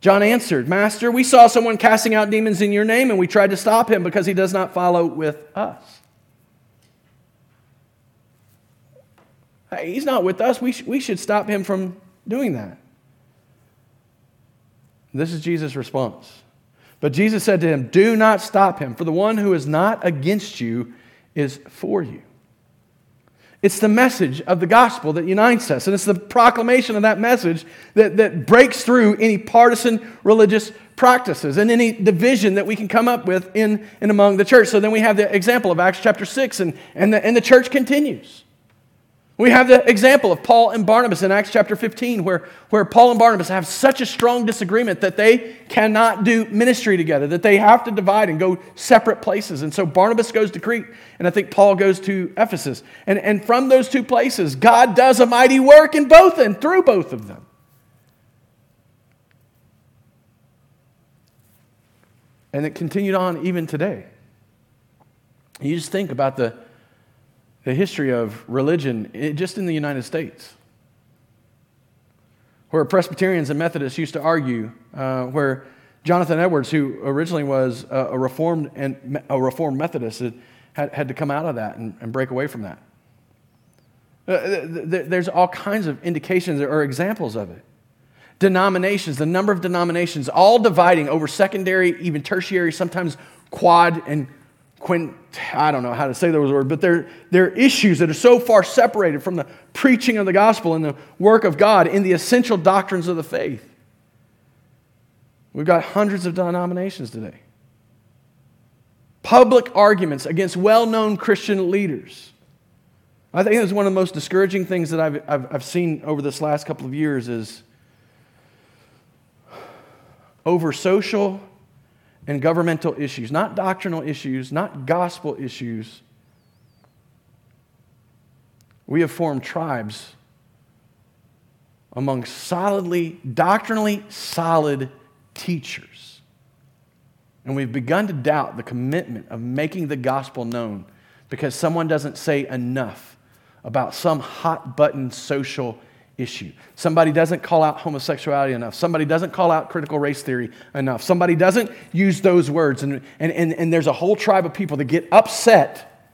John answered, Master, we saw someone casting out demons in your name, and we tried to stop him because he does not follow with us. Hey, he's not with us. We, sh- we should stop him from doing that. This is Jesus' response. But Jesus said to him, Do not stop him, for the one who is not against you is for you. It's the message of the gospel that unites us, and it's the proclamation of that message that, that breaks through any partisan religious practices and any division that we can come up with in and among the church. So then we have the example of Acts chapter 6, and, and, the, and the church continues. We have the example of Paul and Barnabas in Acts chapter 15, where, where Paul and Barnabas have such a strong disagreement that they cannot do ministry together, that they have to divide and go separate places. And so Barnabas goes to Crete, and I think Paul goes to Ephesus. And, and from those two places, God does a mighty work in both and through both of them. And it continued on even today. You just think about the the history of religion just in the United States, where Presbyterians and Methodists used to argue, uh, where Jonathan Edwards, who originally was a, a reformed and a reformed Methodist, had, had to come out of that and, and break away from that. Uh, there's all kinds of indications or examples of it. Denominations, the number of denominations, all dividing over secondary, even tertiary, sometimes quad and quint, I don't know how to say those words, but they're, they're issues that are so far separated from the preaching of the gospel and the work of God in the essential doctrines of the faith. We've got hundreds of denominations today. Public arguments against well known Christian leaders. I think that's one of the most discouraging things that I've, I've, I've seen over this last couple of years is over social and governmental issues, not doctrinal issues, not gospel issues. We have formed tribes among solidly, doctrinally solid teachers. And we've begun to doubt the commitment of making the gospel known because someone doesn't say enough about some hot button social issue. Somebody doesn't call out homosexuality enough. Somebody doesn't call out critical race theory enough. Somebody doesn't use those words. And, and, and, and there's a whole tribe of people that get upset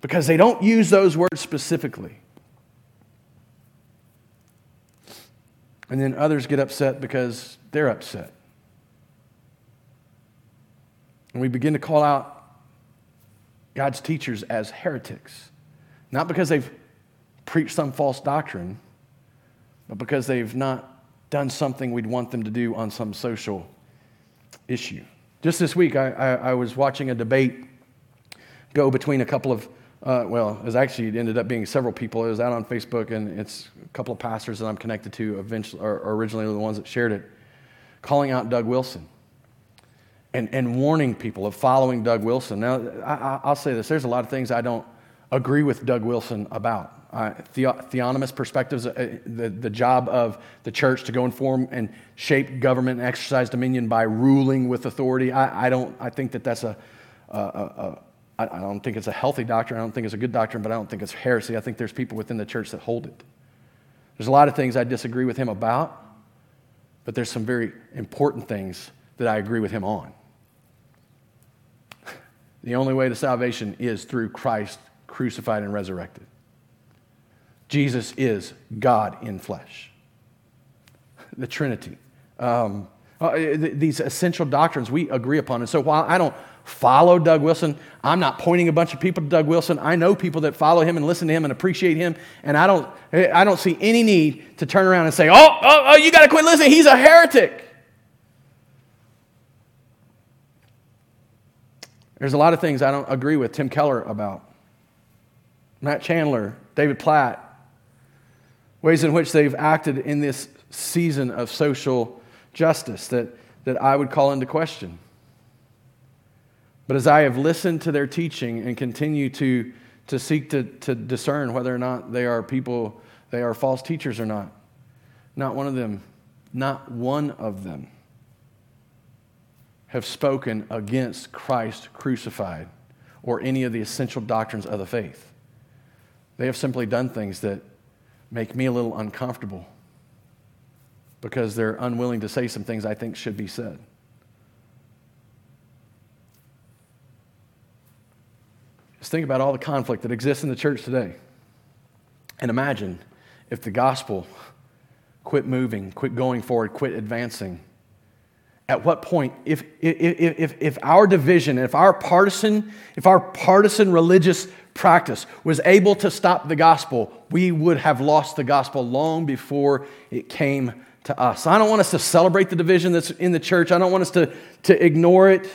because they don't use those words specifically. And then others get upset because they're upset. And we begin to call out God's teachers as heretics. Not because they've preached some false doctrine, but because they've not done something we'd want them to do on some social issue. Just this week, I, I, I was watching a debate go between a couple of, uh, well, it actually, it ended up being several people. It was out on Facebook, and it's a couple of pastors that I'm connected to, eventually, or originally the ones that shared it, calling out Doug Wilson and, and warning people of following Doug Wilson. Now, I, will say this there's a lot of things I don't agree with Doug Wilson about. Uh, the, theonomist perspectives, uh, the, the job of the church to go and form and shape government and exercise dominion by ruling with authority. I, I don't. I think that that's a, a, a, a. I don't think it's a healthy doctrine. I don't think it's a good doctrine, but I don't think it's heresy. I think there's people within the church that hold it. There's a lot of things I disagree with him about, but there's some very important things that I agree with him on. The only way to salvation is through Christ crucified and resurrected. Jesus is God in flesh. The Trinity. Um, uh, these essential doctrines we agree upon. And so while I don't follow Doug Wilson, I'm not pointing a bunch of people to Doug Wilson. I know people that follow him and listen to him and appreciate him. And I don't, I don't see any need to turn around and say, oh, oh, oh you got to quit listening. He's a heretic. There's a lot of things I don't agree with Tim Keller about. Matt Chandler, David Platt, ways in which they've acted in this season of social justice that, that I would call into question. But as I have listened to their teaching and continue to, to seek to, to discern whether or not they are people, they are false teachers or not, not one of them, not one of them have spoken against Christ crucified or any of the essential doctrines of the faith. They have simply done things that make me a little uncomfortable because they're unwilling to say some things I think should be said. Just think about all the conflict that exists in the church today. And imagine if the gospel quit moving, quit going forward, quit advancing at what point, if, if, if, if our division, if our partisan, if our partisan religious practice was able to stop the gospel, we would have lost the gospel long before it came to us. I don't want us to celebrate the division that's in the church. I don't want us to, to ignore it.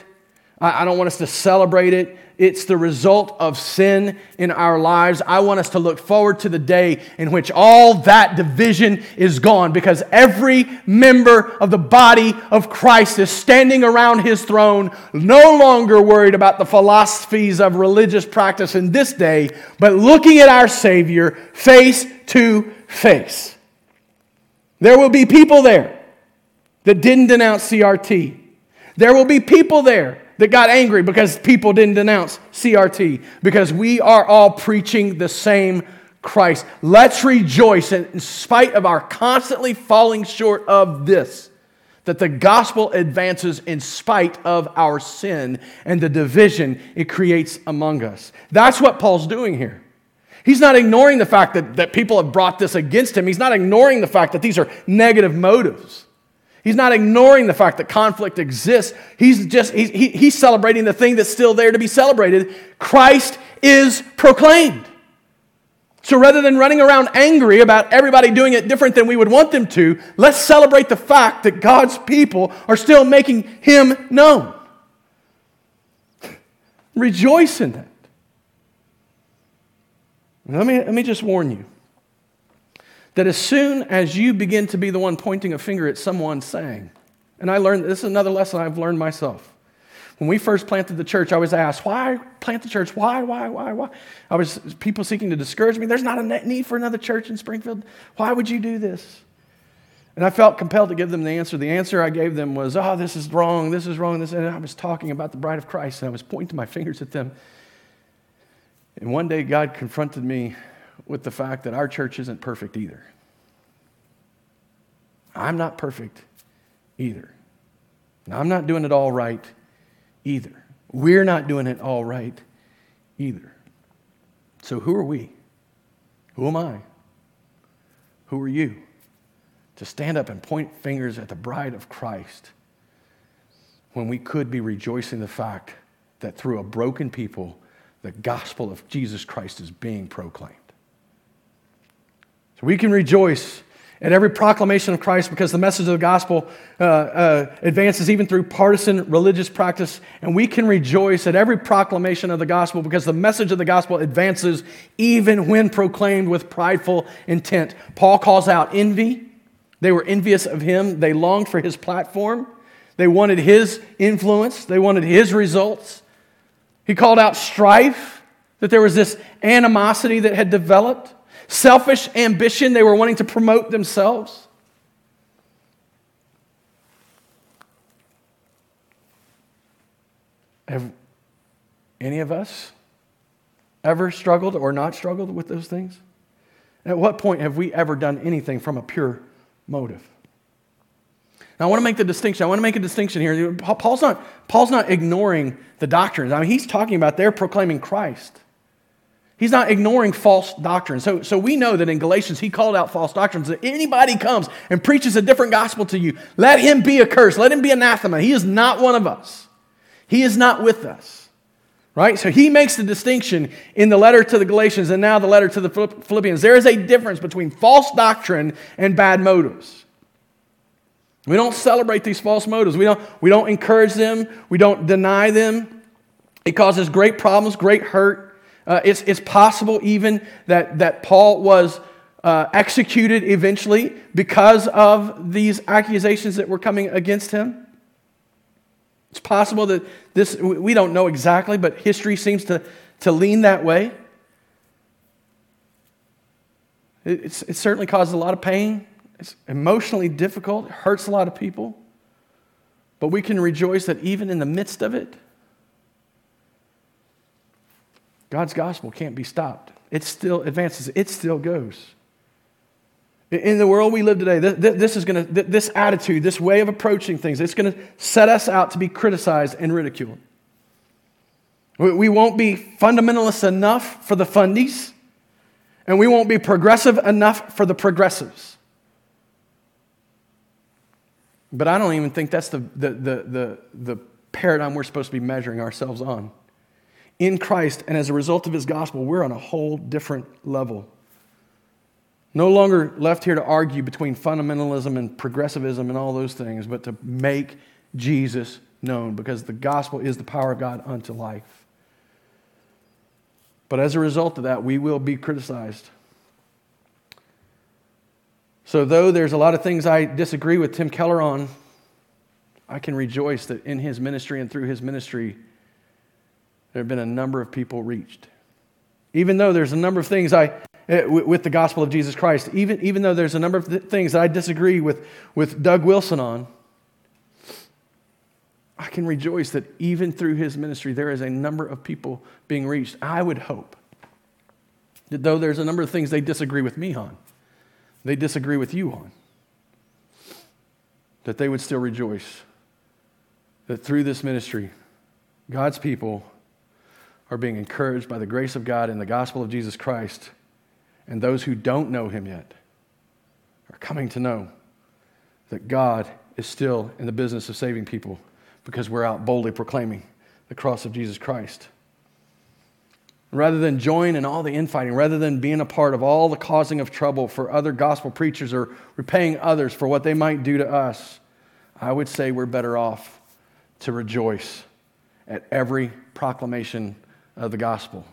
I, don't want us to celebrate it. It's the result of sin in our lives. I want us to look forward to the day in which all that division is gone because every member of the body of Christ is standing around his throne, no longer worried about the philosophies of religious practice in this day, but looking at our Savior face to face. There will be people there that didn't denounce CRT. There will be people there that got angry because people didn't denounce CRT, because we are all preaching the same Christ. Let's rejoice in spite of our constantly falling short of this, that the gospel advances in spite of our sin and the division it creates among us. That's what Paul's doing here. He's not ignoring the fact that, that people have brought this against him. He's not ignoring the fact that these are negative motives. He's not ignoring the fact that conflict exists. He's just he's, he, he's celebrating the thing that's still there to be celebrated. Christ is proclaimed. So rather than running around angry about everybody doing it different than we would want them to, let's celebrate the fact that God's people are still making him known. Rejoice in that. Let me, let me just warn you that as soon as you begin to be the one pointing a finger at someone saying, and I learned this is another lesson I've learned myself. When we first planted the church, I was asked, why plant the church? Why, why, why, why? I was people seeking to discourage me. There's not a need for another church in Springfield. Why would you do this? And I felt compelled to give them the answer. The answer I gave them was, oh, this is wrong, this is wrong, this. And I was talking about the bride of Christ, and I was pointing my fingers at them. And one day God confronted me with the fact that our church isn't perfect either. I'm not perfect either. I'm not doing it all right either. We're not doing it all right either. So, who are we? Who am I? Who are you? To stand up and point fingers at the bride of Christ when we could be rejoicing the fact that through a broken people, the gospel of Jesus Christ is being proclaimed. So we can rejoice at every proclamation of Christ because the message of the gospel uh, uh, advances even through partisan religious practice. And we can rejoice at every proclamation of the gospel because the message of the gospel advances even when proclaimed with prideful intent. Paul calls out envy. They were envious of him, they longed for his platform, they wanted his influence, they wanted his results. He called out strife, that there was this animosity that had developed selfish ambition. They were wanting to promote themselves. Have any of us ever struggled or not struggled with those things? At what point have we ever done anything from a pure motive? Now, I want to make the distinction. I want to make a distinction here. Paul's not, Paul's not ignoring the doctrines. I mean, he's talking about they're proclaiming Christ. He's not ignoring false doctrine. So, so we know that in Galatians, he called out false doctrines. That anybody comes and preaches a different gospel to you, let him be accursed. Let him be anathema. He is not one of us. He is not with us. Right? So he makes the distinction in the letter to the Galatians and now the letter to the Philippians. There is a difference between false doctrine and bad motives. We don't celebrate these false motives. We don't, we don't encourage them. We don't deny them. It causes great problems, great hurt. Uh, it's, it's possible even that, that Paul was uh, executed eventually because of these accusations that were coming against him. It's possible that this, we don't know exactly, but history seems to, to lean that way. It, it certainly causes a lot of pain. It's emotionally difficult. It hurts a lot of people. But we can rejoice that even in the midst of it, God's gospel can't be stopped. It still advances, it still goes. In the world we live today, this is going to, this attitude, this way of approaching things, it's going to set us out to be criticized and ridiculed. We won't be fundamentalists enough for the fundies, and we won't be progressive enough for the progressives. But I don't even think that's the, the, the, the, the paradigm we're supposed to be measuring ourselves on in Christ, and as a result of his gospel, we're on a whole different level. No longer left here to argue between fundamentalism and progressivism and all those things, but to make Jesus known because the gospel is the power of God unto life. But as a result of that, we will be criticized. So, though there's a lot of things I disagree with Tim Keller on, I can rejoice that in his ministry and through his ministry, there have been a number of people reached. Even though there's a number of things I, eh, with the gospel of Jesus Christ, even, even though there's a number of things that I disagree with, with Doug Wilson on, I can rejoice that even through his ministry, there is a number of people being reached. I would hope that though there's a number of things they disagree with me on, they disagree with you on, that they would still rejoice that through this ministry, God's people are being encouraged by the grace of God in the gospel of Jesus Christ, and those who don't know him yet are coming to know that God is still in the business of saving people because we're out boldly proclaiming the cross of Jesus Christ. Rather than join in all the infighting, rather than being a part of all the causing of trouble for other gospel preachers or repaying others for what they might do to us, I would say we're better off to rejoice at every proclamation of the gospel.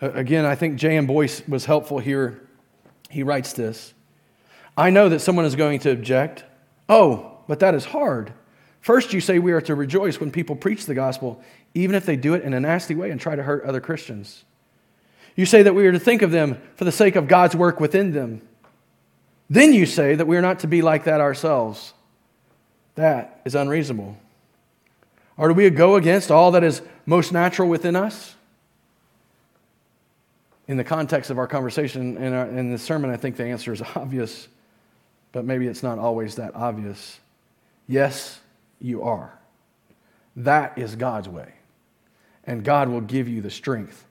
Again, I think J.M. Boice was helpful here. He writes this I know that someone is going to object. Oh, but that is hard. First, you say we are to rejoice when people preach the gospel, even if they do it in a nasty way and try to hurt other Christians. You say that we are to think of them for the sake of God's work within them. Then you say that we are not to be like that ourselves. That is unreasonable. Or do we go against all that is most natural within us? In the context of our conversation and our, in the sermon, I think the answer is obvious, but maybe it's not always that obvious. Yes, you are. That is God's way. And God will give you the strength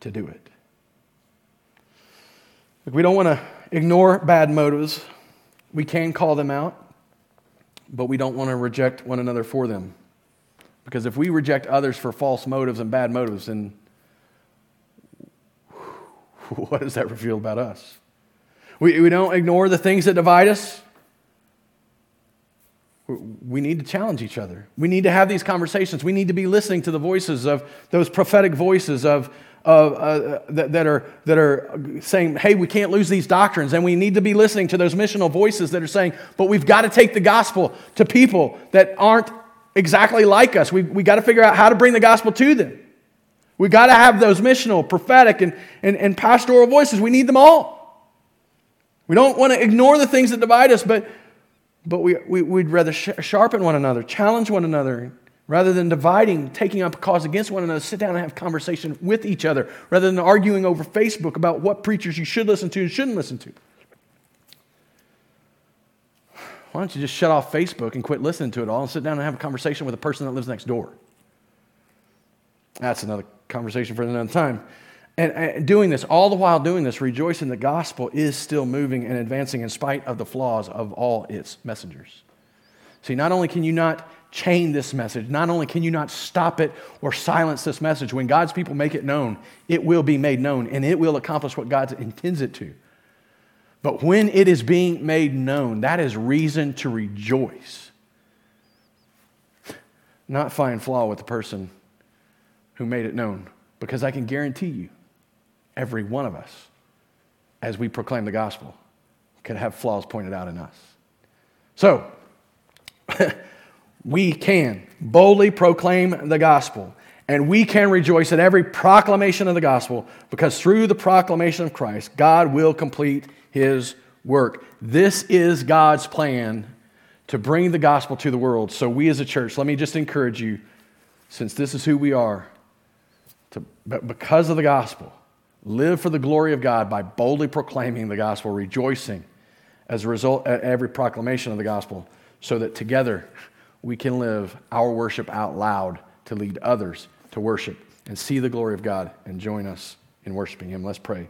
to do it. we don't want to ignore bad motives. We can call them out, but we don't want to reject one another for them. Because if we reject others for false motives and bad motives, then what does that reveal about us? We, we don't ignore the things that divide us. We need to challenge each other. We need to have these conversations. We need to be listening to the voices of those prophetic voices of, of uh, that, that, are, that are saying, hey, we can't lose these doctrines. And we need to be listening to those missional voices that are saying, but we've got to take the gospel to people that aren't exactly like us. We've we got to figure out how to bring the gospel to them. We got to have those missional, prophetic, and, and, and pastoral voices. We need them all. We don't want to ignore the things that divide us, but, but we, we, would rather sh- sharpen one another, challenge one another, rather than dividing, taking up a cause against one another, sit down and have conversation with each other, rather than arguing over Facebook about what preachers you should listen to and shouldn't listen to. Why don't you just shut off Facebook and quit listening to it all and sit down and have a conversation with a person that lives next door? That's another conversation for another time. And, and doing this, all the while doing this, rejoicing the gospel is still moving and advancing in spite of the flaws of all its messengers. See, not only can you not chain this message, not only can you not stop it or silence this message, when God's people make it known, it will be made known and it will accomplish what God intends it to. But when it is being made known, that is reason to rejoice. Not find flaw with the person who made it known, because I can guarantee you every one of us, as we proclaim the gospel, could have flaws pointed out in us. So, we can boldly proclaim the gospel, and we can rejoice at every proclamation of the gospel because through the proclamation of Christ, God will complete his work. This is God's plan to bring the gospel to the world. So, we as a church, let me just encourage you, since this is who we are, to, because of the gospel, Live for the glory of God by boldly proclaiming the gospel, rejoicing as a result at every proclamation of the gospel, so that together we can live our worship out loud to lead others to worship and see the glory of God and join us in worshiping Him. Let's pray.